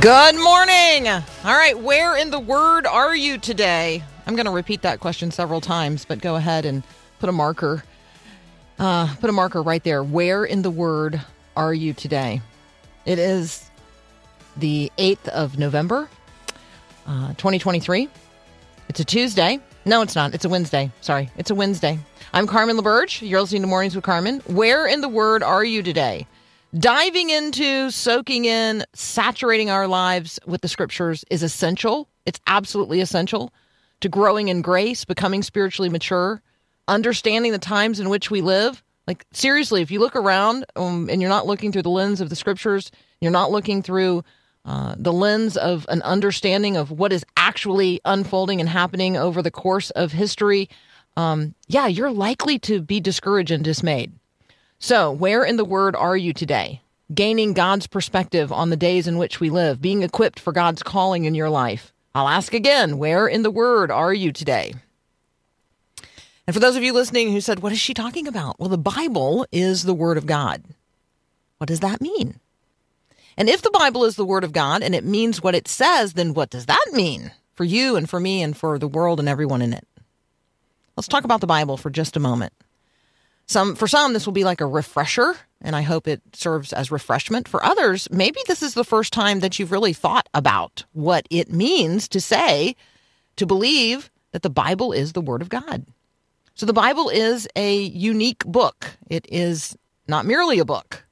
Good morning. All right, where in the Word are you today? I'm going to repeat that question several times, but go ahead and put a marker. Uh, put a marker right there. Where in the Word are you today? It is the 8th of November, uh, 2023. It's a Tuesday. No, it's not. It's a Wednesday. Sorry. It's a Wednesday. I'm Carmen LaBerge. You're listening to Mornings with Carmen. Where in the Word are you today? Diving into, soaking in, saturating our lives with the scriptures is essential. It's absolutely essential to growing in grace, becoming spiritually mature, understanding the times in which we live. Like, seriously, if you look around um, and you're not looking through the lens of the scriptures, you're not looking through uh, the lens of an understanding of what is actually unfolding and happening over the course of history, um, yeah, you're likely to be discouraged and dismayed. So, where in the Word are you today? Gaining God's perspective on the days in which we live, being equipped for God's calling in your life. I'll ask again, where in the Word are you today? And for those of you listening who said, What is she talking about? Well, the Bible is the Word of God. What does that mean? And if the Bible is the Word of God and it means what it says, then what does that mean for you and for me and for the world and everyone in it? Let's talk about the Bible for just a moment. Some for some this will be like a refresher and I hope it serves as refreshment. For others, maybe this is the first time that you've really thought about what it means to say to believe that the Bible is the word of God. So the Bible is a unique book. It is not merely a book.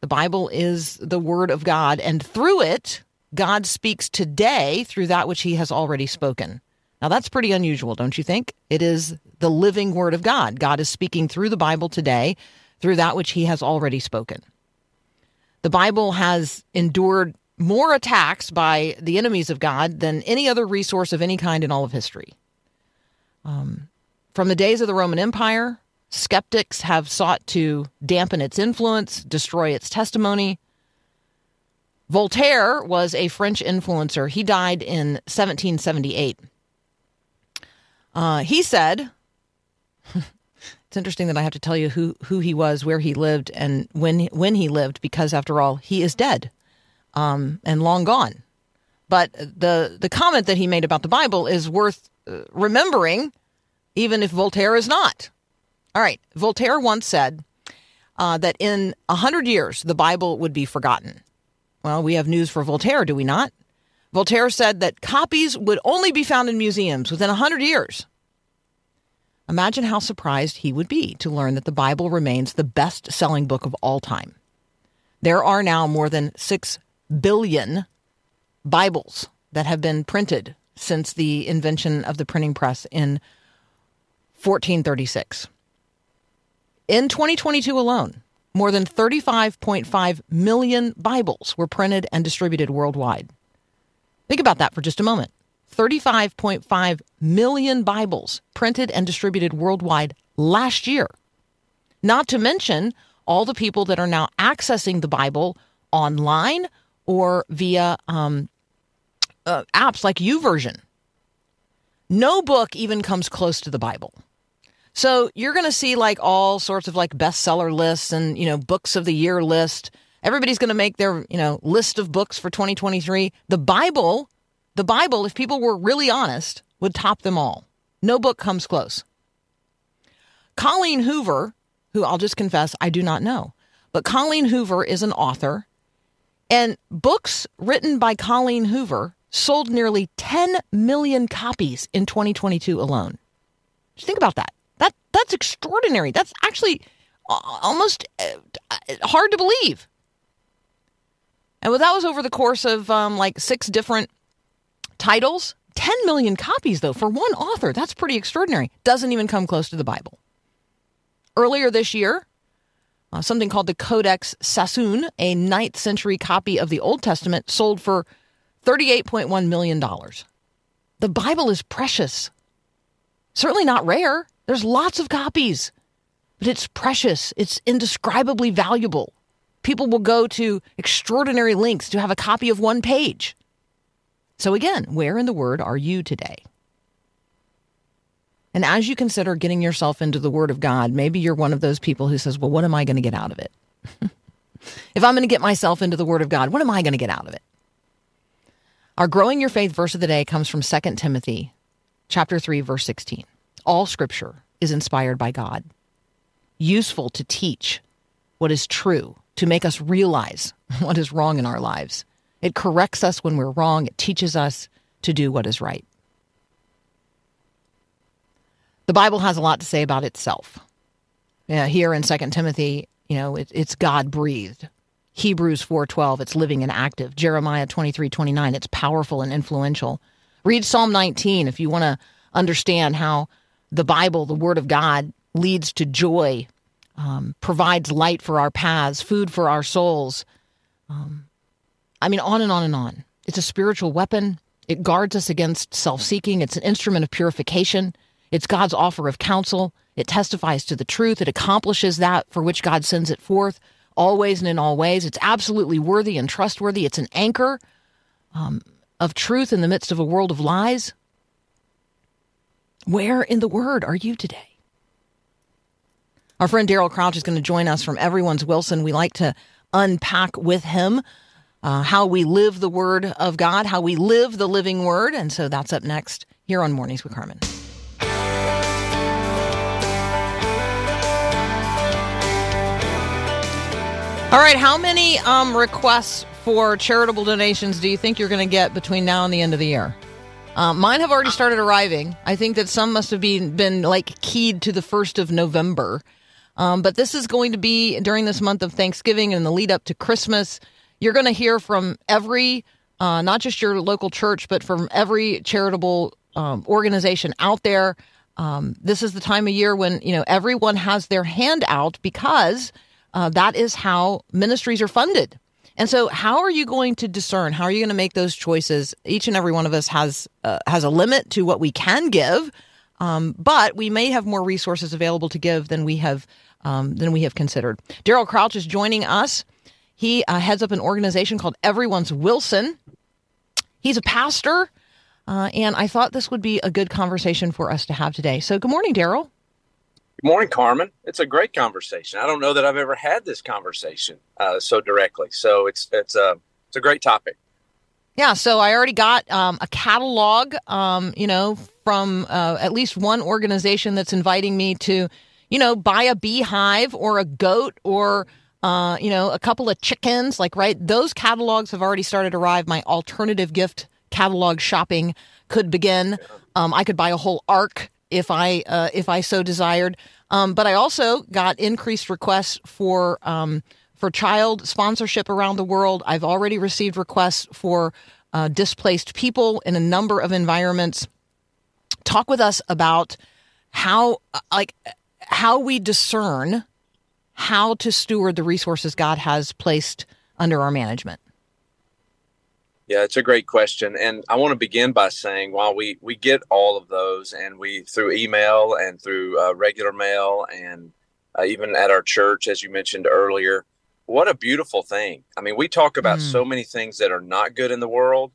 The Bible is the word of God and through it God speaks today through that which he has already spoken. Now, that's pretty unusual, don't you think? It is the living word of God. God is speaking through the Bible today, through that which he has already spoken. The Bible has endured more attacks by the enemies of God than any other resource of any kind in all of history. Um, from the days of the Roman Empire, skeptics have sought to dampen its influence, destroy its testimony. Voltaire was a French influencer. He died in 1778. Uh, he said, "It's interesting that I have to tell you who who he was, where he lived, and when when he lived, because after all, he is dead, um, and long gone." But the the comment that he made about the Bible is worth uh, remembering, even if Voltaire is not. All right, Voltaire once said uh, that in a hundred years the Bible would be forgotten. Well, we have news for Voltaire, do we not? Voltaire said that copies would only be found in museums within 100 years. Imagine how surprised he would be to learn that the Bible remains the best selling book of all time. There are now more than 6 billion Bibles that have been printed since the invention of the printing press in 1436. In 2022 alone, more than 35.5 million Bibles were printed and distributed worldwide. Think about that for just a moment. 35.5 million Bibles printed and distributed worldwide last year. Not to mention all the people that are now accessing the Bible online or via um, uh, apps like YouVersion. No book even comes close to the Bible. So you're going to see like all sorts of like bestseller lists and, you know, books of the year list. Everybody's going to make their, you know, list of books for 2023. The Bible, the Bible, if people were really honest, would top them all. No book comes close. Colleen Hoover, who I'll just confess I do not know, but Colleen Hoover is an author, and books written by Colleen Hoover sold nearly 10 million copies in 2022 alone. Just think about that. That that's extraordinary. That's actually almost uh, hard to believe. And well, that was over the course of um, like six different titles 10 million copies, though, for one author. That's pretty extraordinary. Doesn't even come close to the Bible. Earlier this year, uh, something called the Codex Sassoon, a 9th century copy of the Old Testament, sold for $38.1 million. The Bible is precious. Certainly not rare. There's lots of copies, but it's precious. It's indescribably valuable. People will go to extraordinary lengths to have a copy of one page. So, again, where in the Word are you today? And as you consider getting yourself into the Word of God, maybe you're one of those people who says, Well, what am I going to get out of it? if I'm going to get myself into the Word of God, what am I going to get out of it? Our growing your faith verse of the day comes from 2 Timothy chapter 3 verse 16. All scripture is inspired by God, useful to teach what is true, to make us realize what is wrong in our lives. It corrects us when we're wrong, it teaches us to do what is right. The Bible has a lot to say about itself. Yeah, here in 2 Timothy, you know, it, it's God breathed. Hebrews 4:12, it's living and active. Jeremiah 23:29, it's powerful and influential. Read Psalm 19 if you want to understand how the Bible, the Word of God, leads to joy, um, provides light for our paths, food for our souls. Um, I mean, on and on and on. It's a spiritual weapon. It guards us against self seeking. It's an instrument of purification. It's God's offer of counsel. It testifies to the truth. It accomplishes that for which God sends it forth, always and in all ways. It's absolutely worthy and trustworthy. It's an anchor um, of truth in the midst of a world of lies. Where in the Word are you today? Our friend Daryl Crouch is going to join us from Everyone's Wilson. We like to unpack with him uh, how we live the Word of God, how we live the living Word. And so that's up next here on Mornings with Carmen. All right, how many um, requests for charitable donations do you think you're going to get between now and the end of the year? Uh, mine have already started arriving. I think that some must have been, been like keyed to the 1st of November. Um, but this is going to be during this month of Thanksgiving and the lead up to Christmas. You're going to hear from every, uh, not just your local church, but from every charitable um, organization out there. Um, this is the time of year when you know everyone has their hand out because uh, that is how ministries are funded. And so, how are you going to discern? How are you going to make those choices? Each and every one of us has uh, has a limit to what we can give, um, but we may have more resources available to give than we have um, than we have considered. Daryl Crouch is joining us. He uh, heads up an organization called Everyone's Wilson. He's a pastor, uh, and I thought this would be a good conversation for us to have today. So, good morning, Daryl. Good morning, Carmen. It's a great conversation. I don't know that I've ever had this conversation uh, so directly. So it's it's a it's a great topic. Yeah, so I already got um, a catalog, um, you know, from uh, at least one organization that's inviting me to, you know, buy a beehive or a goat or, uh, you know, a couple of chickens. Like, right, those catalogs have already started to arrive. My alternative gift catalog shopping could begin. Um, I could buy a whole ark if I uh, if I so desired. Um, but I also got increased requests for um, for child sponsorship around the world. I've already received requests for uh, displaced people in a number of environments. Talk with us about how like how we discern how to steward the resources God has placed under our management. Yeah, it's a great question, and I want to begin by saying while we we get all of those, and we through email and through uh, regular mail, and uh, even at our church, as you mentioned earlier, what a beautiful thing. I mean, we talk about Mm. so many things that are not good in the world,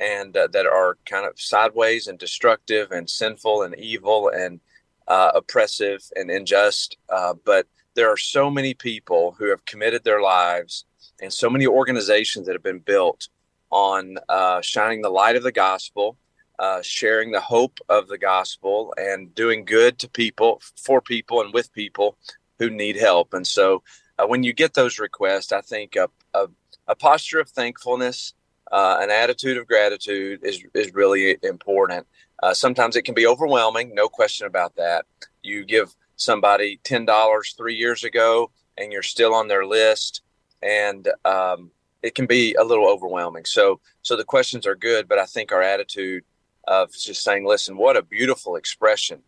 and uh, that are kind of sideways and destructive and sinful and evil and uh, oppressive and unjust. Uh, but there are so many people who have committed their lives, and so many organizations that have been built on uh, shining the light of the gospel, uh, sharing the hope of the gospel, and doing good to people, for people, and with people who need help. And so, uh, when you get those requests, I think a, a, a posture of thankfulness, uh, an attitude of gratitude is is really important. Uh, sometimes it can be overwhelming, no question about that. You give somebody ten dollars three years ago, and you're still on their list, and um, it can be a little overwhelming. So, so the questions are good, but I think our attitude of just saying, listen, what a beautiful expression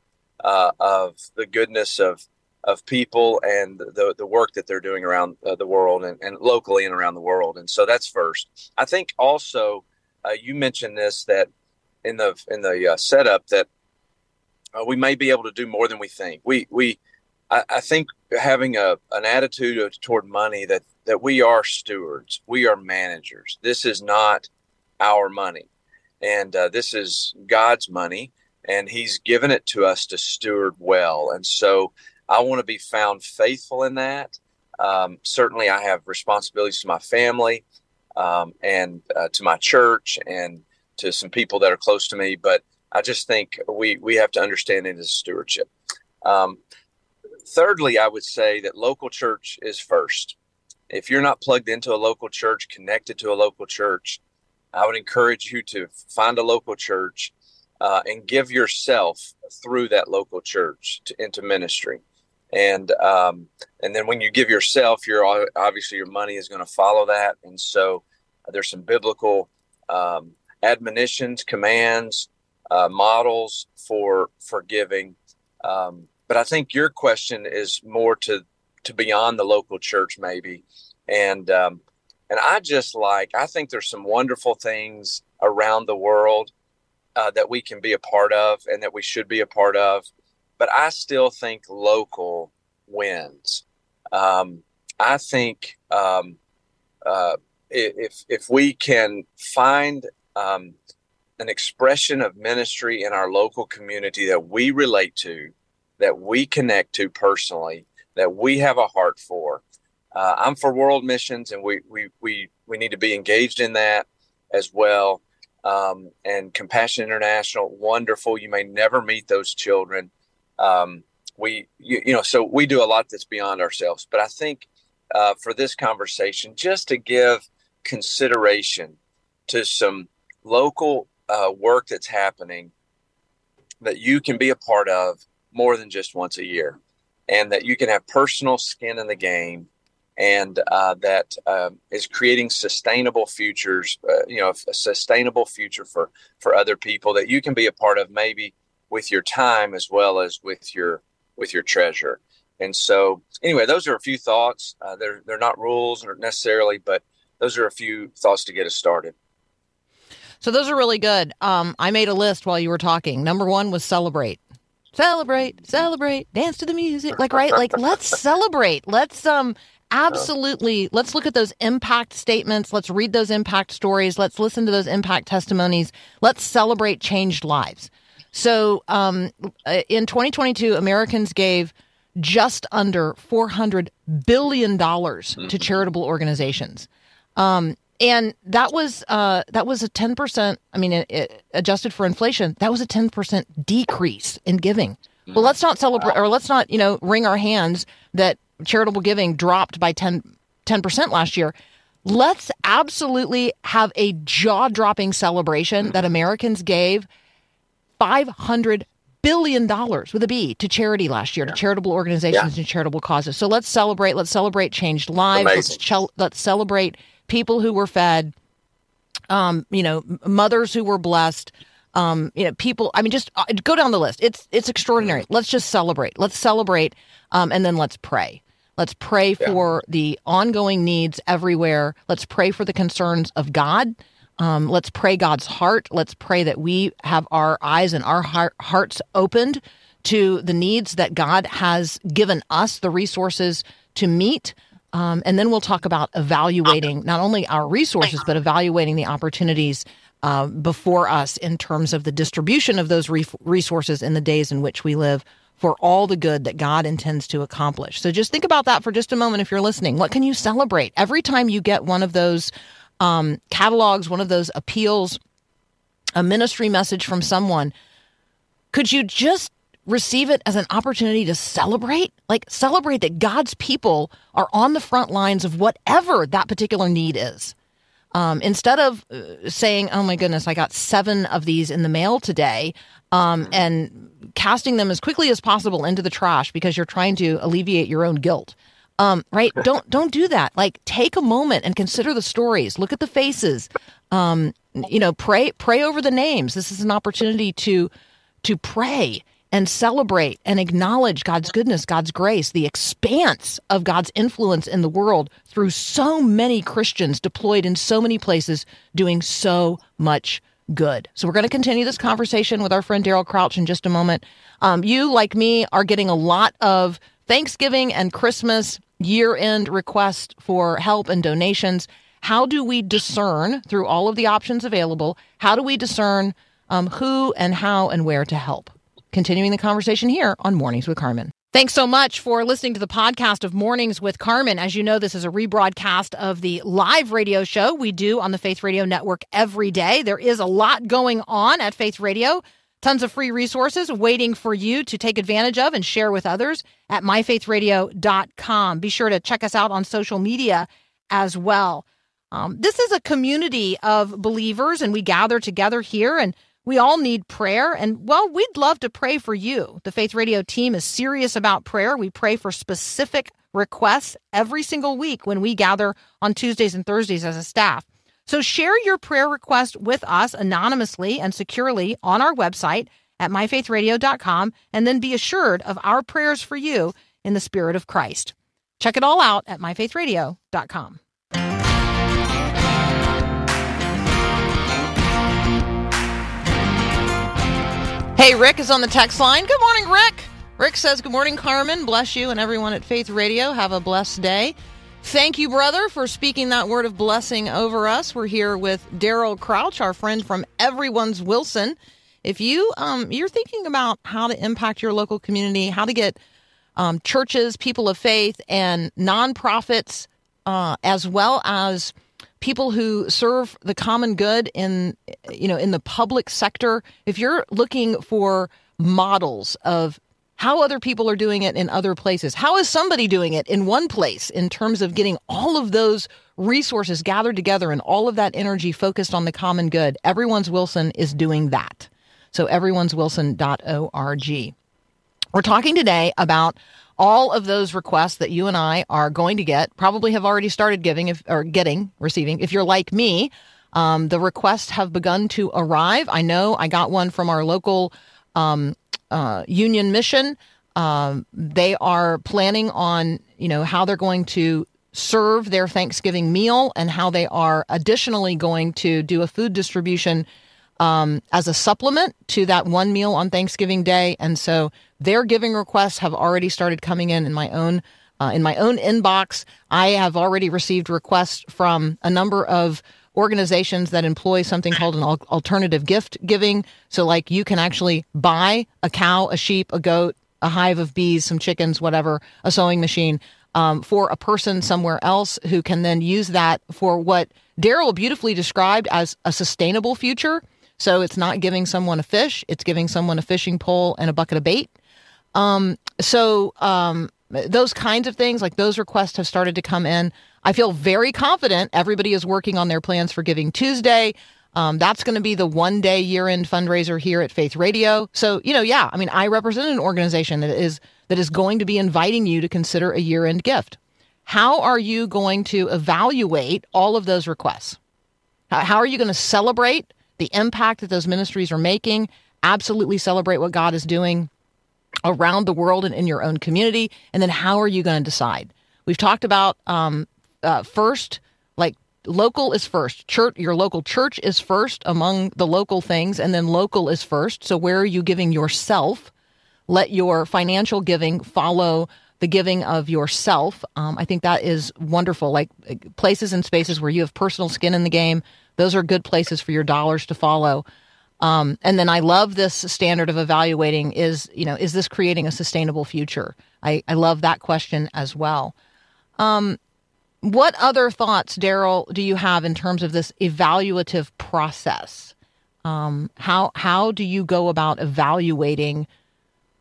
uh, of the goodness of of people and the the work that they're doing around uh, the world and, and locally and around the world. And so that's first. I think also uh, you mentioned this that in the in the uh, setup that uh, we may be able to do more than we think. We we I, I think having a an attitude toward money that that we are stewards, we are managers. This is not our money, and uh, this is God's money, and He's given it to us to steward well. And so I want to be found faithful in that. Um, certainly, I have responsibilities to my family um, and uh, to my church and to some people that are close to me. But I just think we we have to understand it as stewardship. Um, thirdly, I would say that local church is first. If you're not plugged into a local church, connected to a local church, I would encourage you to find a local church uh, and give yourself through that local church to, into ministry. And um, and then when you give yourself, you're obviously your money is going to follow that. And so uh, there's some biblical um, admonitions, commands, uh, models for for giving. Um, but I think your question is more to to beyond the local church, maybe. And um, and I just like I think there's some wonderful things around the world uh, that we can be a part of and that we should be a part of. But I still think local wins. Um, I think um, uh, if if we can find um, an expression of ministry in our local community that we relate to, that we connect to personally, that we have a heart for. Uh, I'm for world missions, and we, we we we need to be engaged in that as well. Um, and Compassion International, wonderful. You may never meet those children. Um, we you, you know so we do a lot that's beyond ourselves. But I think uh, for this conversation, just to give consideration to some local uh, work that's happening that you can be a part of more than just once a year, and that you can have personal skin in the game, and uh, that um, is creating sustainable futures. Uh, you know, a sustainable future for for other people that you can be a part of, maybe with your time as well as with your with your treasure. And so, anyway, those are a few thoughts. Uh, they're they're not rules necessarily, but those are a few thoughts to get us started. So those are really good. Um, I made a list while you were talking. Number one was celebrate, celebrate, celebrate, dance to the music. Like right, like let's celebrate. Let's um absolutely let's look at those impact statements. Let's read those impact stories. Let's listen to those impact testimonies. Let's celebrate changed lives. So um, uh, in 2022, Americans gave just under 400 billion dollars to mm-hmm. charitable organizations. Um, and that was uh, that was a ten percent. I mean, it, it, adjusted for inflation, that was a ten percent decrease in giving. Well, let's not celebrate, or let's not, you know, wring our hands that charitable giving dropped by 10, 10 percent last year. Let's absolutely have a jaw-dropping celebration that Americans gave five hundred billion dollars with a B to charity last year, yeah. to charitable organizations yeah. and charitable causes. So let's celebrate. Let's celebrate changed lives. Let's, let's celebrate people who were fed, um, you know, mothers who were blessed, um, you know, people. I mean, just uh, go down the list. It's it's extraordinary. Let's just celebrate. Let's celebrate, um, and then let's pray. Let's pray yeah. for the ongoing needs everywhere. Let's pray for the concerns of God. Um, let's pray God's heart. Let's pray that we have our eyes and our heart, hearts opened to the needs that God has given us the resources to meet. Um, and then we'll talk about evaluating not only our resources, but evaluating the opportunities uh, before us in terms of the distribution of those re- resources in the days in which we live for all the good that God intends to accomplish. So just think about that for just a moment if you're listening. What can you celebrate? Every time you get one of those um, catalogs, one of those appeals, a ministry message from someone, could you just receive it as an opportunity to celebrate, like celebrate that God's people are on the front lines of whatever that particular need is. Um, instead of uh, saying, "Oh my goodness, I got seven of these in the mail today," um, and casting them as quickly as possible into the trash because you're trying to alleviate your own guilt. Um, right? don't don't do that. Like, take a moment and consider the stories. Look at the faces. Um, you know, pray pray over the names. This is an opportunity to to pray and celebrate and acknowledge God's goodness, God's grace, the expanse of God's influence in the world through so many Christians deployed in so many places doing so much good. So we're going to continue this conversation with our friend Daryl Crouch in just a moment. Um, you, like me, are getting a lot of Thanksgiving and Christmas year end requests for help and donations. How do we discern through all of the options available? How do we discern um, who and how and where to help? Continuing the conversation here on Mornings with Carmen. Thanks so much for listening to the podcast of Mornings with Carmen. As you know, this is a rebroadcast of the live radio show we do on the Faith Radio Network every day. There is a lot going on at Faith Radio. Tons of free resources waiting for you to take advantage of and share with others at myfaithradio.com. Be sure to check us out on social media as well. Um, this is a community of believers, and we gather together here and we all need prayer, and well, we'd love to pray for you. The Faith Radio team is serious about prayer. We pray for specific requests every single week when we gather on Tuesdays and Thursdays as a staff. So share your prayer request with us anonymously and securely on our website at myfaithradio.com, and then be assured of our prayers for you in the Spirit of Christ. Check it all out at myfaithradio.com. Hey, Rick is on the text line. Good morning, Rick. Rick says, Good morning, Carmen. Bless you and everyone at Faith Radio. Have a blessed day. Thank you, brother, for speaking that word of blessing over us. We're here with Daryl Crouch, our friend from Everyone's Wilson. If you um, you're thinking about how to impact your local community, how to get um, churches, people of faith, and nonprofits, uh, as well as people who serve the common good in you know in the public sector if you're looking for models of how other people are doing it in other places how is somebody doing it in one place in terms of getting all of those resources gathered together and all of that energy focused on the common good everyone's wilson is doing that so everyone'swilson.org we're talking today about all of those requests that you and I are going to get, probably have already started giving if, or getting, receiving. If you're like me, um, the requests have begun to arrive. I know I got one from our local um, uh, union mission. Um, they are planning on, you know, how they're going to serve their Thanksgiving meal and how they are additionally going to do a food distribution um, as a supplement to that one meal on Thanksgiving Day. And so their giving requests have already started coming in in my own uh, in my own inbox. I have already received requests from a number of organizations that employ something called an alternative gift giving. So, like, you can actually buy a cow, a sheep, a goat, a hive of bees, some chickens, whatever, a sewing machine um, for a person somewhere else who can then use that for what Daryl beautifully described as a sustainable future. So it's not giving someone a fish, it's giving someone a fishing pole and a bucket of bait. Um, so um, those kinds of things, like those requests have started to come in. I feel very confident everybody is working on their plans for Giving Tuesday. Um, that's going to be the one day year end fundraiser here at Faith Radio. So, you know, yeah, I mean, I represent an organization that is that is going to be inviting you to consider a year end gift. How are you going to evaluate all of those requests? How are you going to celebrate the impact that those ministries are making, absolutely celebrate what God is doing around the world and in your own community. And then how are you going to decide? We've talked about um, uh, first, like local is first. Church, your local church is first among the local things, and then local is first. So where are you giving yourself? Let your financial giving follow the giving of yourself. Um, I think that is wonderful. Like places and spaces where you have personal skin in the game, those are good places for your dollars to follow. Um, and then I love this standard of evaluating is, you know, is this creating a sustainable future? I, I love that question as well. Um, what other thoughts, Daryl, do you have in terms of this evaluative process? Um, how how do you go about evaluating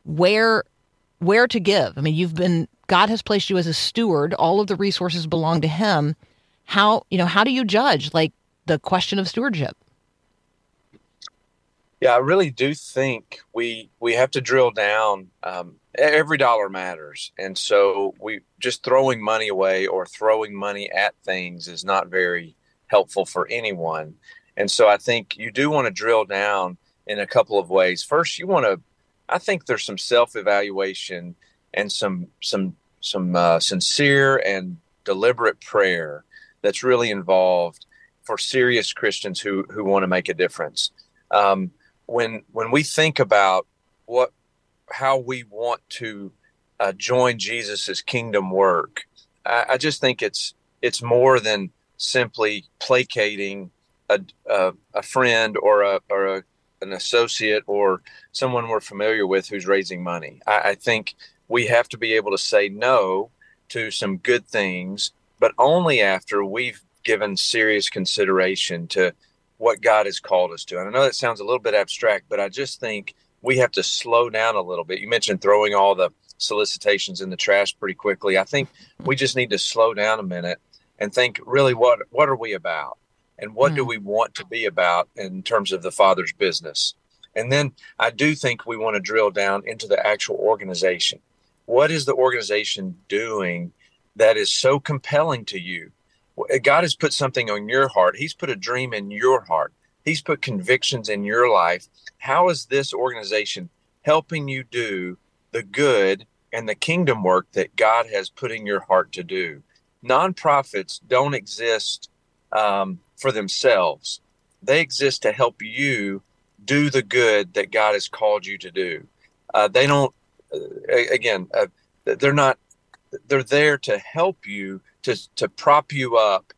where where to give? I mean, you've been God has placed you as a steward. All of the resources belong to Him. How you know how do you judge? Like the question of stewardship. Yeah, I really do think we we have to drill down. Um, every dollar matters, and so we just throwing money away or throwing money at things is not very helpful for anyone. And so I think you do want to drill down in a couple of ways. First, you want to, I think there's some self evaluation and some, some, some uh, sincere and deliberate prayer that's really involved for serious Christians who, who want to make a difference. Um, when, when we think about what, how we want to uh, join Jesus's kingdom work, I, I just think it's, it's more than simply placating a, a, a friend or a or a, an associate or someone we're familiar with who's raising money. I, I think we have to be able to say no to some good things, but only after we've given serious consideration to what God has called us to. And I know that sounds a little bit abstract, but I just think we have to slow down a little bit. You mentioned throwing all the solicitations in the trash pretty quickly. I think we just need to slow down a minute and think really what what are we about? and what mm. do hmm. we want to be about in terms of the father's business and then i do think we want to drill down into the actual organization what is the organization doing that is so compelling to you god has put something on your heart he's put a dream in your heart he's put convictions in your life how is this organization helping you do the good and the kingdom work that god has put in your heart to do nonprofits don't exist um, for themselves. They exist to help you do the good that God has called you to do. Uh, they don't, uh, again, uh, they're not, they're there to help you, to, to prop you up,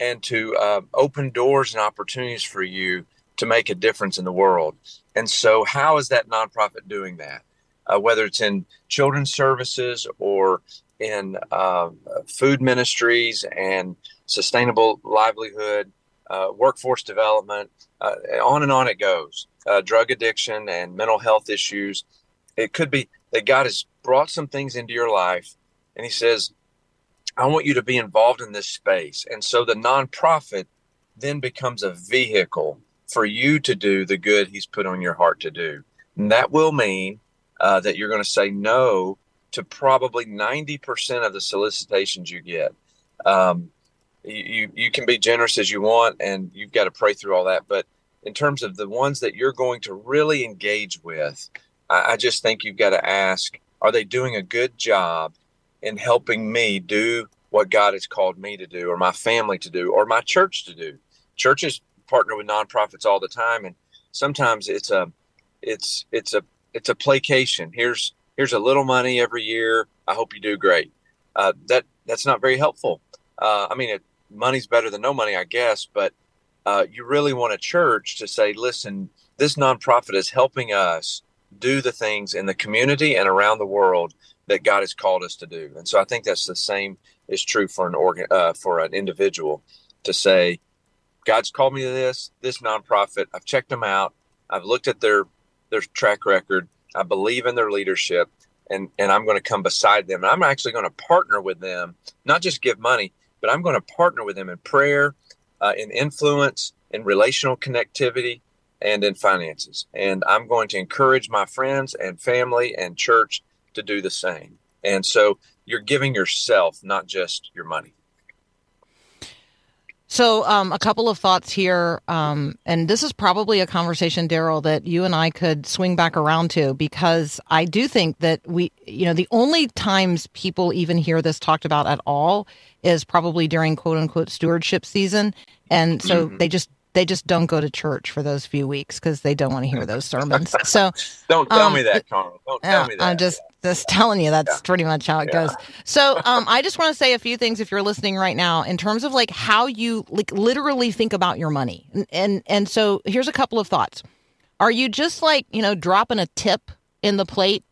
and to uh, open doors and opportunities for you to make a difference in the world. And so, how is that nonprofit doing that? Uh, whether it's in children's services or in uh, food ministries and sustainable livelihood, uh, workforce development, uh, on and on it goes. Uh, drug addiction and mental health issues. It could be that God has brought some things into your life, and He says, "I want you to be involved in this space." And so the nonprofit then becomes a vehicle for you to do the good He's put on your heart to do, and that will mean uh, that you're going to say no to probably 90% of the solicitations you get. Um, you you can be generous as you want and you've got to pray through all that but in terms of the ones that you're going to really engage with I, I just think you've got to ask are they doing a good job in helping me do what god has called me to do or my family to do or my church to do. Churches partner with nonprofits all the time and sometimes it's a it's it's a it's a placation. Here's here's a little money every year. I hope you do great. Uh, that that's not very helpful. Uh, I mean, it, money's better than no money, I guess, but uh, you really want a church to say, listen, this nonprofit is helping us do the things in the community and around the world that God has called us to do. And so I think that's the same is true for an organ uh, for an individual to say, God's called me to this this nonprofit. I've checked them out. I've looked at their their track record. I believe in their leadership, and and I'm going to come beside them. And I'm actually going to partner with them, not just give money, but I'm going to partner with them in prayer, uh, in influence, in relational connectivity, and in finances. And I'm going to encourage my friends and family and church to do the same. And so you're giving yourself, not just your money. So, um, a couple of thoughts here, um, and this is probably a conversation, Daryl, that you and I could swing back around to because I do think that we, you know, the only times people even hear this talked about at all is probably during quote unquote stewardship season, and so mm-hmm. they just they just don't go to church for those few weeks because they don't want to hear those sermons. So don't tell um, me that, Carl. Don't tell me that. I'm just just telling you that's yeah. pretty much how it yeah. goes. So um, I just want to say a few things if you're listening right now in terms of like how you like literally think about your money. And and, and so here's a couple of thoughts. Are you just like, you know, dropping a tip in the plate?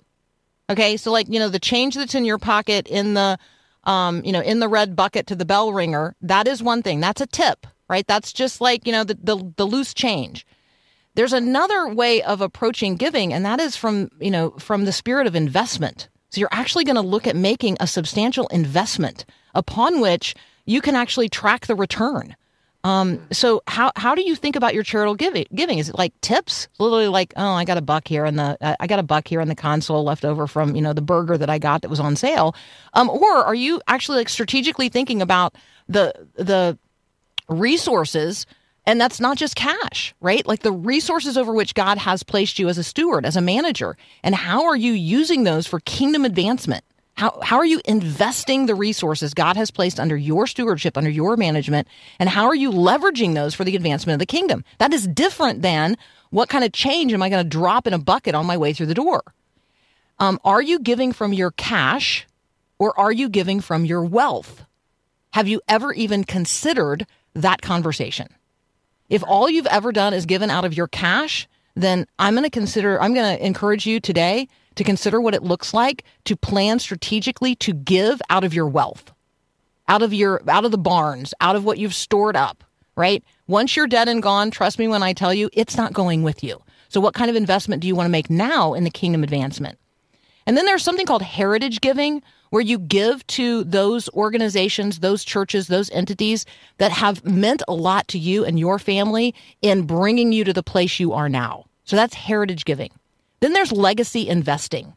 Okay, so like, you know, the change that's in your pocket in the um, you know, in the red bucket to the bell ringer, that is one thing. That's a tip, right? That's just like, you know, the, the, the loose change. There's another way of approaching giving, and that is from, you know, from the spirit of investment. So you're actually going to look at making a substantial investment upon which you can actually track the return. Um, so how how do you think about your charitable giving? Giving is it like tips? Literally like, oh, I got a buck here in the uh, I got a buck here in the console left over from you know the burger that I got that was on sale, um, or are you actually like strategically thinking about the the resources And that's not just cash, right? Like the resources over which God has placed you as a steward, as a manager. And how are you using those for kingdom advancement? How, how are you investing the resources God has placed under your stewardship, under your management? And how are you leveraging those for the advancement of the kingdom? That is different than what kind of change am I going to drop in a bucket on my way through the door? Um, are you giving from your cash or are you giving from your wealth? Have you ever even considered that conversation? If all you've ever done is given out of your cash, then I'm going to consider, I'm going to encourage you today to consider what it looks like to plan strategically to give out of your wealth, out of your, out of the barns, out of what you've stored up, right? Once you're dead and gone, trust me when I tell you, it's not going with you. So what kind of investment do you want to make now in the kingdom advancement? And then there's something called heritage giving, where you give to those organizations, those churches, those entities that have meant a lot to you and your family in bringing you to the place you are now. So that's heritage giving. Then there's legacy investing.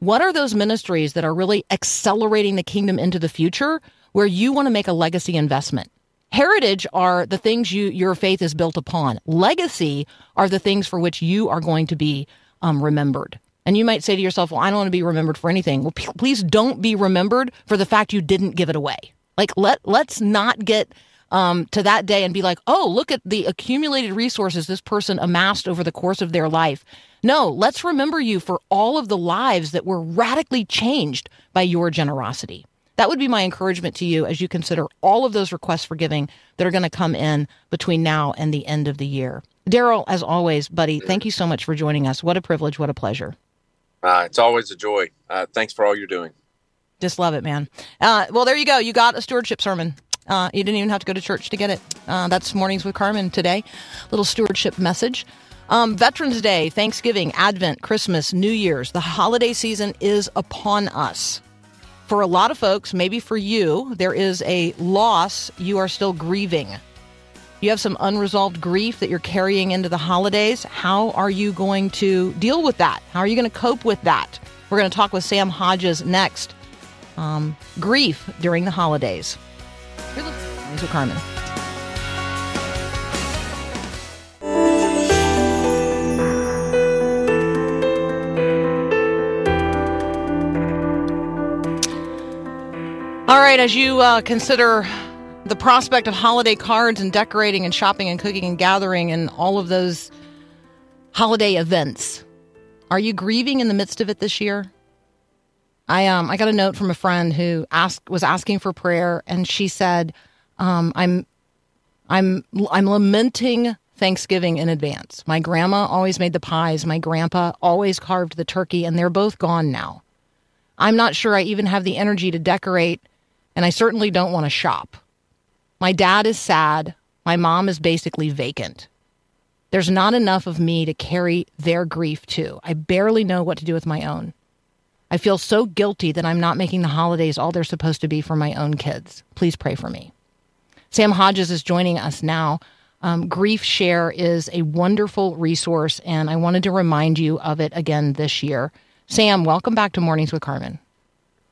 What are those ministries that are really accelerating the kingdom into the future where you want to make a legacy investment? Heritage are the things you your faith is built upon. Legacy are the things for which you are going to be um, remembered. And you might say to yourself, well, I don't want to be remembered for anything. Well, p- please don't be remembered for the fact you didn't give it away. Like, let, let's not get um, to that day and be like, oh, look at the accumulated resources this person amassed over the course of their life. No, let's remember you for all of the lives that were radically changed by your generosity. That would be my encouragement to you as you consider all of those requests for giving that are going to come in between now and the end of the year. Daryl, as always, buddy, thank you so much for joining us. What a privilege. What a pleasure. Uh, it's always a joy. Uh, thanks for all you're doing. Just love it, man. Uh, well, there you go. You got a stewardship sermon. Uh, you didn't even have to go to church to get it. Uh, that's Mornings with Carmen today. Little stewardship message. Um, Veterans Day, Thanksgiving, Advent, Christmas, New Year's. The holiday season is upon us. For a lot of folks, maybe for you, there is a loss you are still grieving. You have some unresolved grief that you're carrying into the holidays. How are you going to deal with that? How are you going to cope with that? We're going to talk with Sam Hodges next. Um, grief during the holidays. You're Carmen. All right, as you uh, consider the prospect of holiday cards and decorating and shopping and cooking and gathering and all of those holiday events, are you grieving in the midst of it this year? I um I got a note from a friend who asked was asking for prayer, and she said, um, "I'm I'm I'm lamenting Thanksgiving in advance. My grandma always made the pies. My grandpa always carved the turkey, and they're both gone now. I'm not sure I even have the energy to decorate, and I certainly don't want to shop. My dad is sad. My mom is basically vacant. There's not enough of me to carry their grief too. I barely know what to do with my own. I feel so guilty that I'm not making the holidays all they're supposed to be for my own kids. Please pray for me. Sam Hodges is joining us now. Um, Grief Share is a wonderful resource, and I wanted to remind you of it again this year. Sam, welcome back to Mornings with Carmen.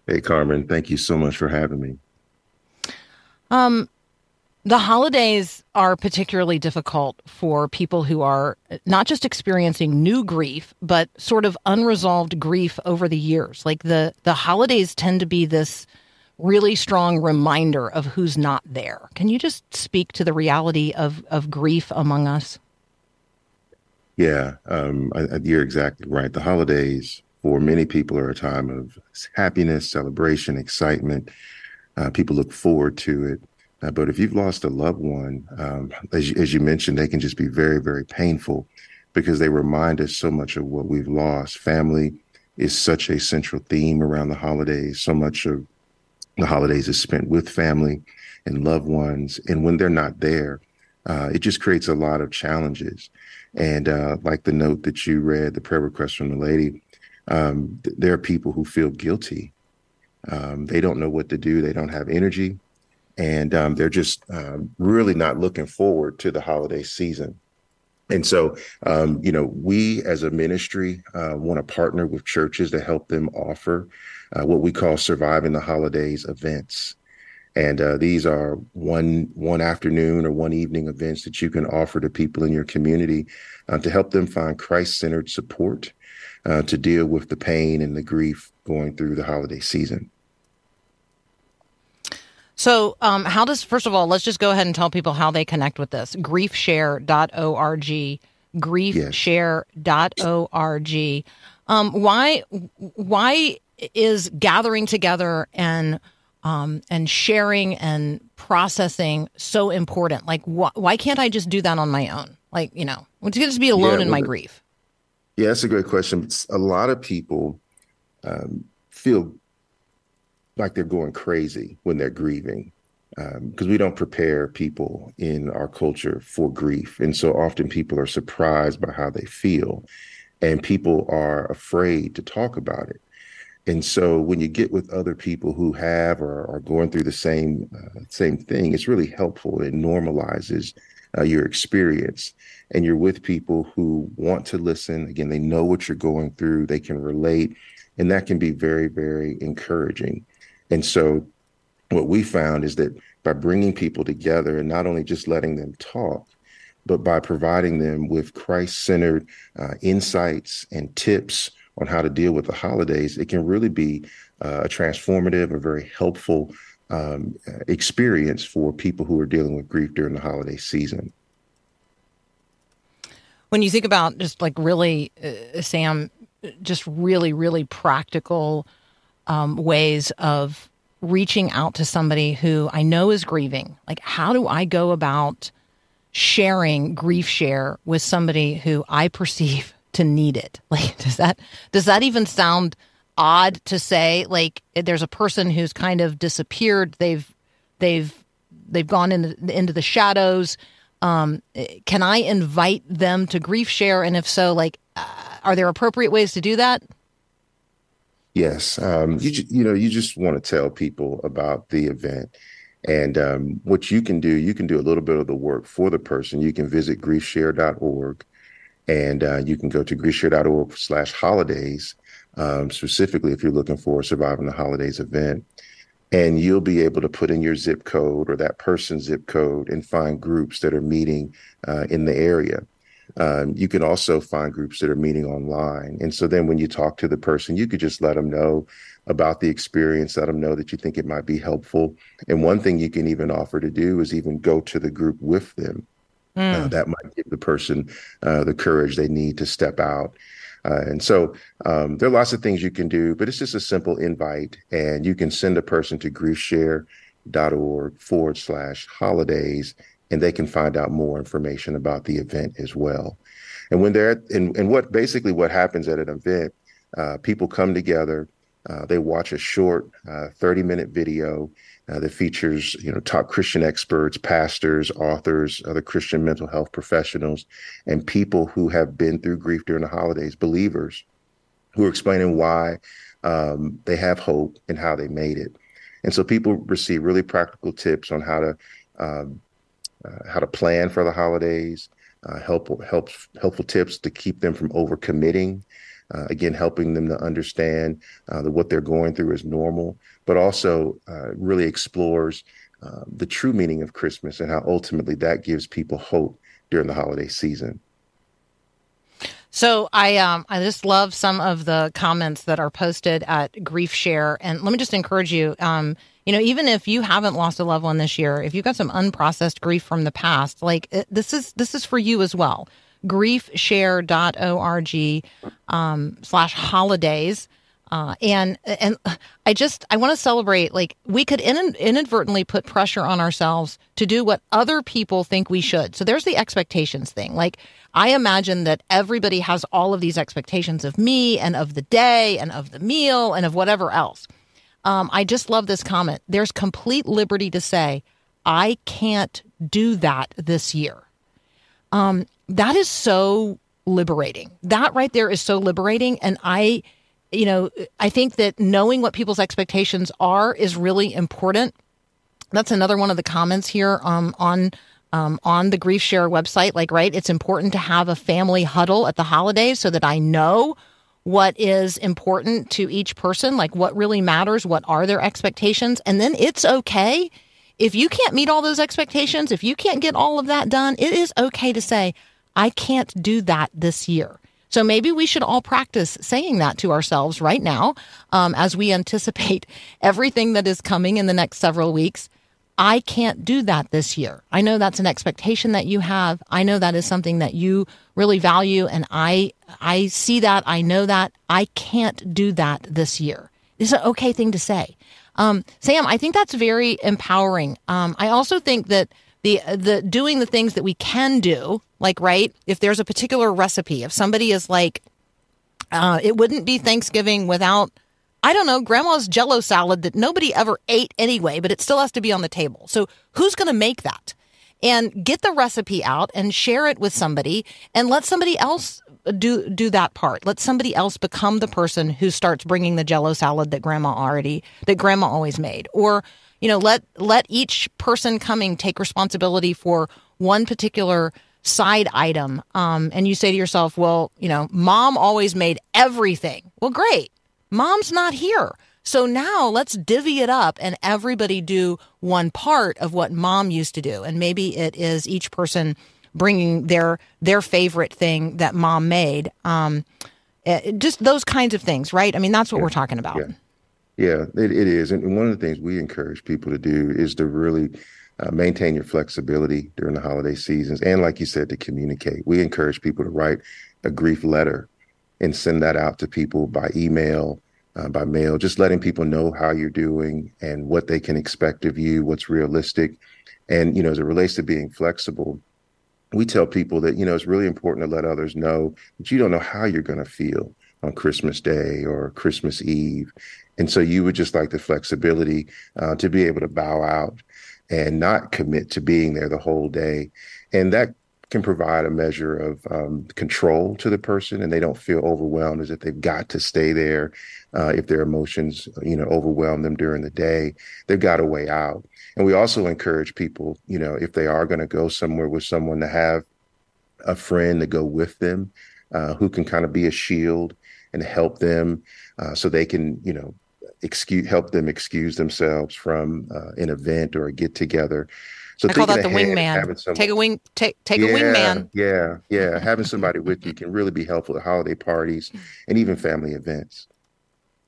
Hey, Carmen, thank you so much for having me. Um, the holidays are particularly difficult for people who are not just experiencing new grief, but sort of unresolved grief over the years. Like the the holidays tend to be this really strong reminder of who's not there. Can you just speak to the reality of of grief among us? Yeah, um, you're exactly right. The holidays for many people are a time of happiness, celebration, excitement. Uh, people look forward to it. Uh, but if you've lost a loved one, um, as, you, as you mentioned, they can just be very, very painful because they remind us so much of what we've lost. Family is such a central theme around the holidays. So much of the holidays is spent with family and loved ones. And when they're not there, uh, it just creates a lot of challenges. And uh, like the note that you read, the prayer request from the lady, um, th- there are people who feel guilty. Um, they don't know what to do. They don't have energy. And um, they're just um, really not looking forward to the holiday season. And so, um, you know, we as a ministry uh, want to partner with churches to help them offer uh, what we call surviving the holidays events. And uh, these are one one afternoon or one evening events that you can offer to people in your community uh, to help them find Christ centered support uh, to deal with the pain and the grief going through the holiday season. So, um, how does, first of all, let's just go ahead and tell people how they connect with this. Griefshare.org, griefshare.org. Um, why, why is gathering together and, um, and sharing and processing so important? Like, wh- why can't I just do that on my own? Like, you know, to just be alone Yeah, in my grief. Yeah, that's a great question. A lot of people um, feel like they're going crazy when they're grieving because we don't prepare people in our culture for grief. And so often people are surprised by how they feel, and people are afraid to talk about it. And so when you get with other people who have or are going through the same uh, same thing, it's really helpful. It normalizes uh, your experience, and you're with people who want to listen. Again, they know what you're going through. They can relate, and that can be very, very encouraging. And so what we found is that by bringing people together and not only just letting them talk, but by providing them with Christ centered uh, insights and tips on how to deal with the holidays, it can really be uh, a transformative, a very helpful um, uh, experience for people who are dealing with grief during the holiday season. when you think about just like really uh, sam just really really practical um, ways of reaching out to somebody who i know is grieving. Like how do i go about sharing grief share with somebody who i perceive to need it? Like does that does that even sound odd to say? Like there's a person who's kind of disappeared. They've they've they've gone into into the shadows. Um, can I invite them to grief share? And if so, like, uh, are there appropriate ways to do that? Yes, um, you you know you just want to tell people about the event, and um, what you can do. You can do a little bit of the work for the person. You can visit griefshare.org, and uh, you can go to griefshare.org/holidays. Um, specifically, if you're looking for a surviving the holidays event, and you'll be able to put in your zip code or that person's zip code and find groups that are meeting uh, in the area. Um, you can also find groups that are meeting online. And so then when you talk to the person, you could just let them know about the experience, let them know that you think it might be helpful. And one thing you can even offer to do is even go to the group with them. Uh, that might give the person uh, the courage they need to step out. Uh, and so um, there are lots of things you can do, but it's just a simple invite, and you can send a person to griefshare.org forward slash holidays, and they can find out more information about the event as well. And when they're and, and what basically what happens at an event, uh, people come together, uh, they watch a short 30 minute video uh, that features you know top Christian experts, pastors, authors, other Christian mental health professionals, and people who have been through grief during the holidays, believers, who are explaining why um, they have hope and how they made it. And so people receive really practical tips on how to um, uh, how to plan for the holidays, uh, helpful helpful tips to keep them from overcommitting. Uh, again, helping them to understand uh, that what they're going through is normal, but also uh, really explores uh, the true meaning of Christmas and how ultimately that gives people hope during the holiday season. So I um I just love some of the comments that are posted at Grief Share, and let me just encourage you. Um, you know, even if you haven't lost a loved one this year, if you've got some unprocessed grief from the past, like this is this is for you as well. Griefshare.org um, slash holidays. Uh, and and I just I want to celebrate. Like we could in, inadvertently put pressure on ourselves to do what other people think we should. So there's the expectations thing. Like I imagine that everybody has all of these expectations of me and of the day and of the meal and of whatever else. Um, I just love this comment. There's complete liberty to say I can't do that this year. Um, that is so liberating. That right there is so liberating, and I you know, I think that knowing what people's expectations are is really important. That's another one of the comments here um, on um, on the Grief Share website. Like, right, it's important to have a family huddle at the holidays so that I know what is important to each person, like what really matters, what are their expectations, and then it's okay if you can't meet all those expectations, if you can't get all of that done, it is okay to say, I can't do that this year. So maybe we should all practice saying that to ourselves right now um, as we anticipate everything that is coming in the next several weeks. I can't do that this year. I know that's an expectation that you have. I know that is something that you really value and I I see that, I know that. I can't do that this year. It's an okay thing to say. Um, Sam, I think that's very empowering. Um, I also think that the the doing the things that we can do, like right, if there's a particular recipe, if somebody is like, uh, it wouldn't be Thanksgiving without I don't know, grandma's jello salad that nobody ever ate anyway, but it still has to be on the table. So who's going to make that? And get the recipe out and share it with somebody and let somebody else do do that part. Let somebody else become the person who starts bringing the jello salad that grandma already that grandma always made. Or, you know, let let each person coming take responsibility for one particular side item. Um, and you say to yourself, well, you know, mom always made everything. Well, great mom's not here. So now let's divvy it up and everybody do one part of what mom used to do. And maybe it is each person bringing their their favorite thing that mom made. Um, eh, just those kinds of things, right? I mean, that's what Yeah. we're talking about. Yeah. Yeah, it, it is. And one of the things we encourage people to do is to really uh, maintain your flexibility during the holiday seasons. And like you said, to communicate. We encourage people to write a grief letter and send that out to people by email, uh, by mail, just letting people know how you're doing and what they can expect of you, what's realistic. And, you know, as it relates to being flexible, we tell people that, you know, it's really important to let others know that you don't know how you're going to feel on Christmas Day or Christmas Eve. And so you would just like the flexibility uh, to be able to bow out and not commit to being there the whole day. And that can provide a measure of um, control to the person and they don't feel overwhelmed as if they've got to stay there. Uh, if their emotions, you know, overwhelm them during the day, they've got a way out. And we also encourage people, you know, if they are going to go somewhere with someone to have a friend to go with them uh, who can kind of be a shield and help them uh, so they can, you know, excuse help them excuse themselves from uh, an event or a get together. So I call that the wingman. Take a wing. Take take yeah, a wingman. Yeah, yeah. Having somebody with you can really be helpful at holiday parties and even family events.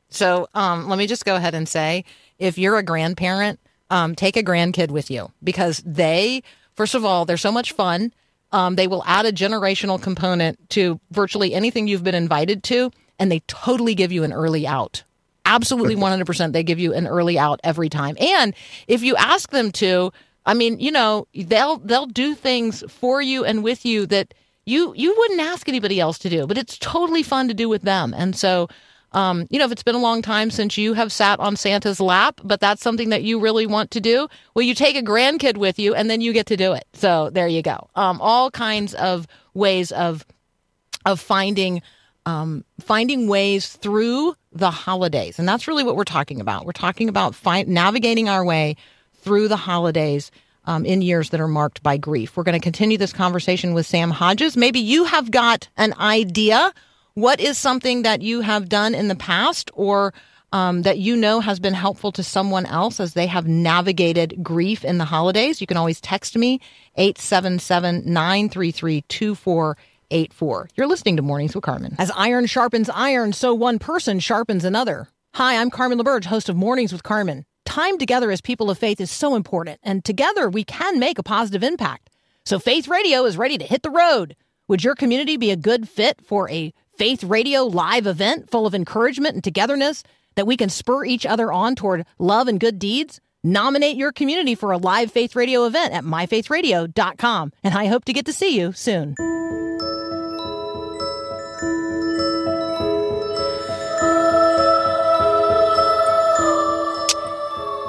So um, let me just go ahead and say, if you're a grandparent, um, take a grandkid with you because they, first of all, they're so much fun. Um, they will add a generational component to virtually anything you've been invited to, and they totally give you an early out. Absolutely 100%. They give you an early out every time. And if you ask them to, I mean, you know, they'll they'll do things for you and with you that you you wouldn't ask anybody else to do, but it's totally fun to do with them. And so um, you know, if it's been a long time since you have sat on Santa's lap, but that's something that you really want to do, well, you take a grandkid with you and then you get to do it. So there you go. Um, all kinds of ways of of finding um, finding ways through the holidays, and that's really what we're talking about. We're talking about find, navigating our way through the holidays um, in years that are marked by grief. We're going to continue this conversation with Sam Hodges. Maybe you have got an idea. What is something that you have done in the past or um, that you know has been helpful to someone else as they have navigated grief in the holidays? You can always text me, 877 933 2484. You're listening to Mornings with Carmen. As iron sharpens iron, so one person sharpens another. Hi, I'm Carmen LaBerge, host of Mornings with Carmen. Time together as people of faith is so important, and together we can make a positive impact. So Faith Radio is ready to hit the road. Would your community be a good fit for a Faith Radio live event full of encouragement and togetherness that we can spur each other on toward love and good deeds? Nominate your community for a live Faith Radio event at myfaithradio.com, and I hope to get to see you soon.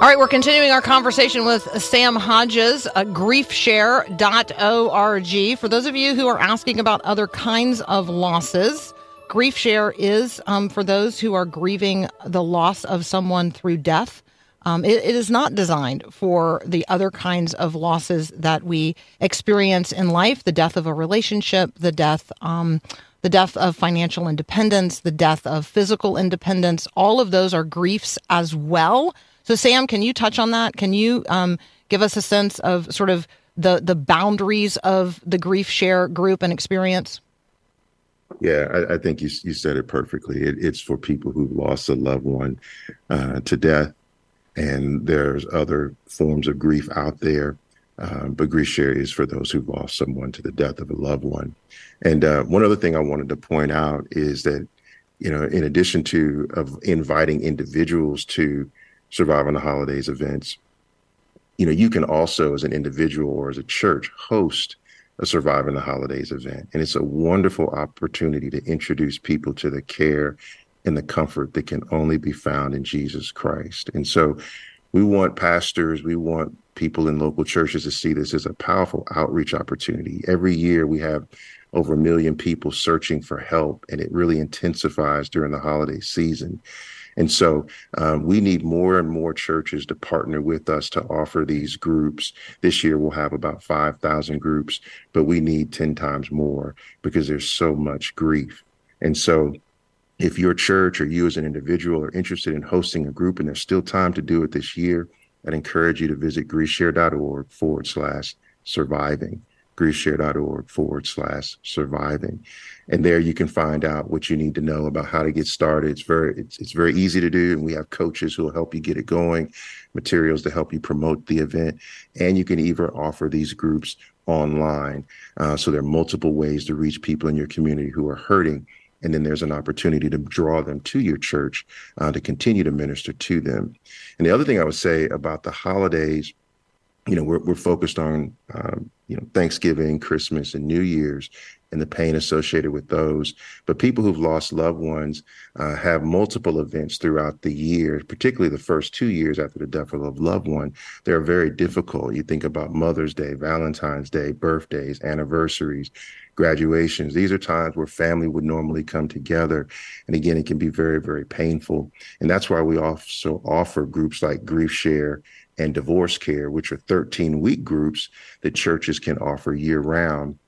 All right, we're continuing our conversation with Sam Hodges, uh, griefshare.org. For those of you who are asking about other kinds of losses, GriefShare is um, for those who are grieving the loss of someone through death. Um, it, it is not designed for the other kinds of losses that we experience in life: the death of a relationship, the death, um, the death of financial independence, the death of physical independence. All of those are griefs as well. So, Sam, can you touch on that? Can you um, give us a sense of sort of the the boundaries of the grief share group and experience? Yeah, I, I think you you said it perfectly. It, it's for people who've lost a loved one uh, to death, and there's other forms of grief out there. Uh, but grief share is for those who've lost someone to the death of a loved one. And uh, one other thing I wanted to point out is that, you know, in addition to of inviting individuals to surviving the holidays events, you know, you can also, as an individual or as a church, host a Surviving the Holidays event. And it's a wonderful opportunity to introduce people to the care and the comfort that can only be found in Jesus Christ. And so we want pastors, we want people in local churches to see this as a powerful outreach opportunity. Every year we have over a million people searching for help, and it really intensifies during the holiday season. And so um, we need more and more churches to partner with us to offer these groups. This year we'll have about 5,000 groups, but we need 10 times more because there's so much grief. And so if your church or you as an individual are interested in hosting a group and there's still time to do it this year, I'd encourage you to visit griefshare.org forward slash surviving griefshare.org forward slash surviving. And there you can find out what you need to know about how to get started. It's very, it's, it's very easy to do. And we have coaches who will help you get it going, materials to help you promote the event. And you can even offer these groups online. Uh, so there are multiple ways to reach people in your community who are hurting. And then there's an opportunity to draw them to your church uh, to continue to minister to them. And the other thing I would say about the holidays, you know, we're, we're focused on, um, you know, Thanksgiving, Christmas, and New Year's and the pain associated with those. But people who've lost loved ones uh, have multiple events throughout the year, particularly the first two years after the death of a loved one. They're very difficult. You think about Mother's Day, Valentine's Day, birthdays, anniversaries, graduations. These are times where family would normally come together. And again, it can be very, very painful. And that's why we also offer groups like Grief Share and Divorce Care, which are 13 week groups that churches can offer year round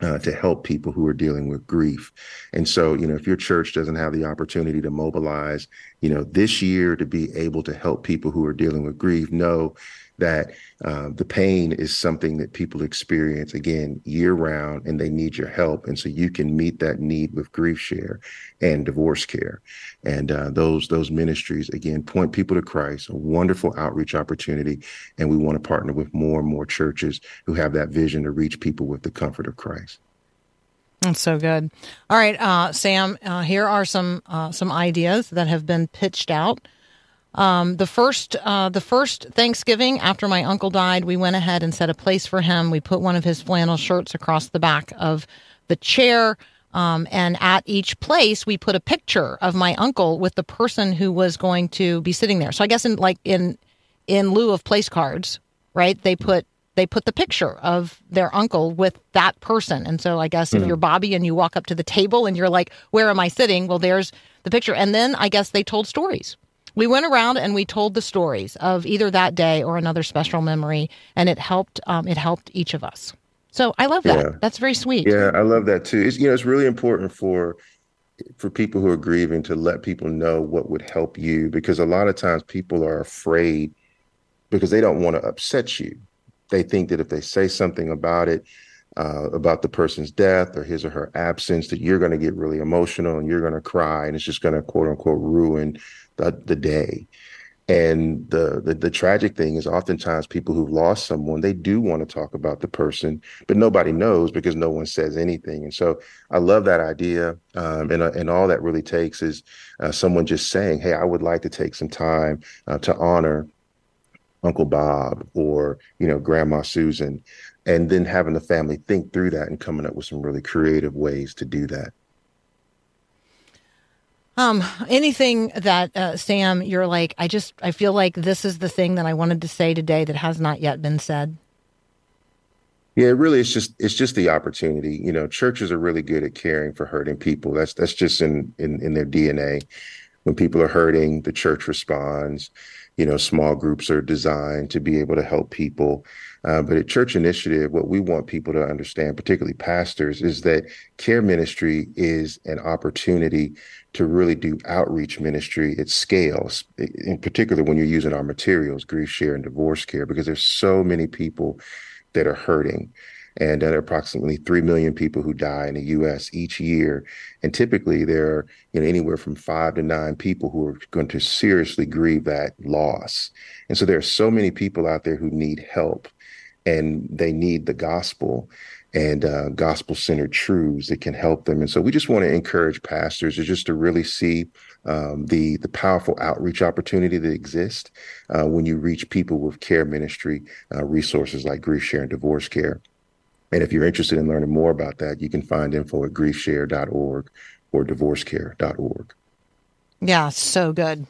uh, to help people who are dealing with grief. And so, you know, if your church doesn't have the opportunity to mobilize, you know, this year to be able to help people who are dealing with grief, know that uh, the pain is something that people experience again year round and they need your help and so you can meet that need with grief share and divorce care and uh, those those ministries again point people to christ a wonderful outreach opportunity and we want to partner with more and more churches who have that vision to reach people with the comfort of christ that's so good. All right, uh, Sam. Uh, here are some uh, some ideas that have been pitched out um, the first uh, the first Thanksgiving after my uncle died, we went ahead and set a place for him. We put one of his flannel shirts across the back of the chair. Um, and at each place, we put a picture of my uncle with the person who was going to be sitting there. So I guess in like in in lieu of place cards, right? They put they put the picture of their uncle with that person. And so I guess mm-hmm. if you're Bobby and you walk up to the table and you're like, "Where am I sitting?" Well, there's the picture. And then I guess they told stories we went around and we told the stories of either that day or another special memory, and it helped. Um, it helped each of us. So I love that. Yeah. That's very sweet. Yeah, I love that too. It's you know it's really important for for people who are grieving to let people know what would help you because a lot of times people are afraid because they don't want to upset you. They think that if they say something about it, uh, about the person's death or his or her absence, that you're going to get really emotional and you're going to cry and it's just going to quote unquote ruin the, the day. And the, the, the tragic thing is oftentimes people who've lost someone, they do want to talk about the person, but nobody knows because no one says anything. And so I love that idea. Um, and, uh, and all that really takes is uh, someone just saying, Hey, I would like to take some time uh, to honor Uncle Bob or, you know, Grandma Susan, and then having the family think through that and coming up with some really creative ways to do that. Um, anything that uh, Sam, you're like, I just, I feel like this is the thing that I wanted to say today that has not yet been said. Yeah, really, it's just it's just the opportunity. You know, churches are really good at caring for hurting people. That's that's just in in in their DNA. When people are hurting, the church responds. You know, small groups are designed to be able to help people. Uh, but at Church Initiative, what we want people to understand, particularly pastors, is that care ministry is an opportunity to really do outreach ministry at scales, in particular when you're using our materials, grief share and divorce care, because there's so many people that are hurting. And there are approximately 3 million people who die in the US each year. And typically there are you know, anywhere from five to nine people who are going to seriously grieve that loss. And so there are so many people out there who need help and they need the gospel and uh, gospel centered truths that can help them. And so we just want to encourage pastors to just to really see um, the the powerful outreach opportunity that exists uh, when you reach people with care ministry uh, resources like grief share and divorce care. And if you're interested in learning more about that, you can find info at griefshare.org or divorcecare.org. Yeah, so good.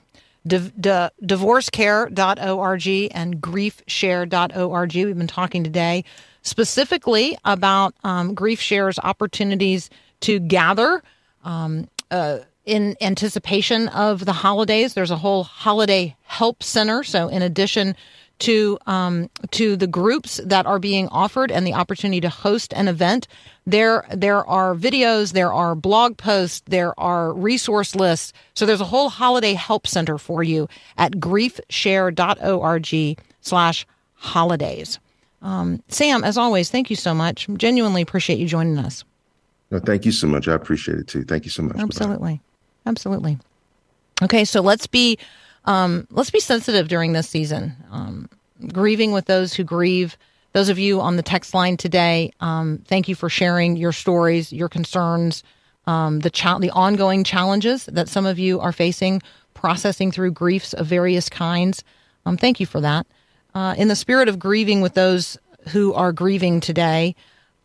Di- di- divorcecare.org and griefshare.org. We've been talking today specifically about um, opportunities to gather um, uh, in anticipation of the holidays. There's a whole holiday help center. So, in addition to um, to the groups that are being offered and the opportunity to host an event, there there are videos, there are blog posts, there are resource lists. So, there's a whole holiday help center for you at griefshare.org slash holidays. Um, Sam, as always, thank you so much. Genuinely appreciate you joining us. No, thank you so much. I appreciate it too. Thank you so much. Absolutely, Bye-bye. absolutely. Okay, so let's be um, let's be sensitive during this season. Um, grieving with those who grieve. Those of you on the text line today, um, thank you for sharing your stories, your concerns, um, the cha- the ongoing challenges that some of you are facing, processing through griefs of various kinds. Um, thank you for that uh, in the spirit of grieving with those who are grieving today,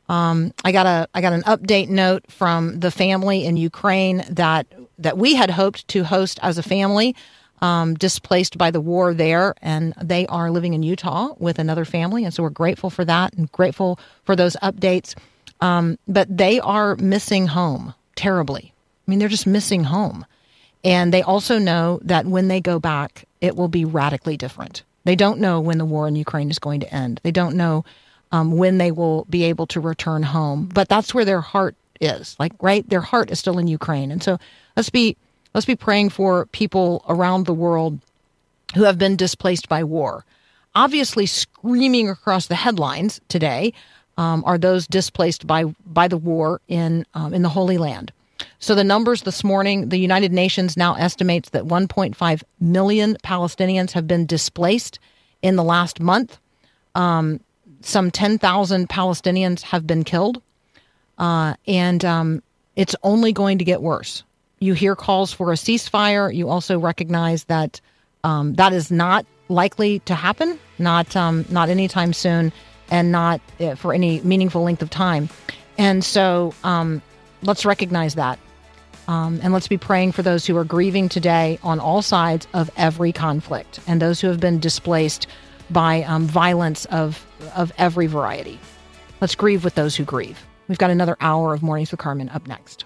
um, I got a I got an update note from the family in Ukraine that that we had hoped to host as a family, um, displaced by the war there, and they are living in Utah with another family, and so we're grateful for that and grateful for those updates. Um, but they are missing home terribly. I mean, they're just missing home, and they also know that when they go back, it will be radically different. They don't know when the war in Ukraine is going to end. They don't know um, when they will be able to return home. But that's where their heart is. Like, right, their heart is still in Ukraine. And so let's be let's be praying for people around the world who have been displaced by war. Obviously, screaming across the headlines today um, are those displaced by by the war in um, in the Holy Land. So the numbers this morning, the United Nations now estimates that 1.5 million Palestinians have been displaced in the last month. Um, some 10,000 Palestinians have been killed, uh, and um, it's only going to get worse. You hear calls for a ceasefire. You also recognize that um, that is not likely to happen, not um, not anytime soon, and not uh, for any meaningful length of time. And so, um, let's recognize that. Um, and let's be praying for those who are grieving today on all sides of every conflict and those who have been displaced by um, violence of, of every variety. Let's grieve with those who grieve. We've got another hour of Mornings with Carmen up next.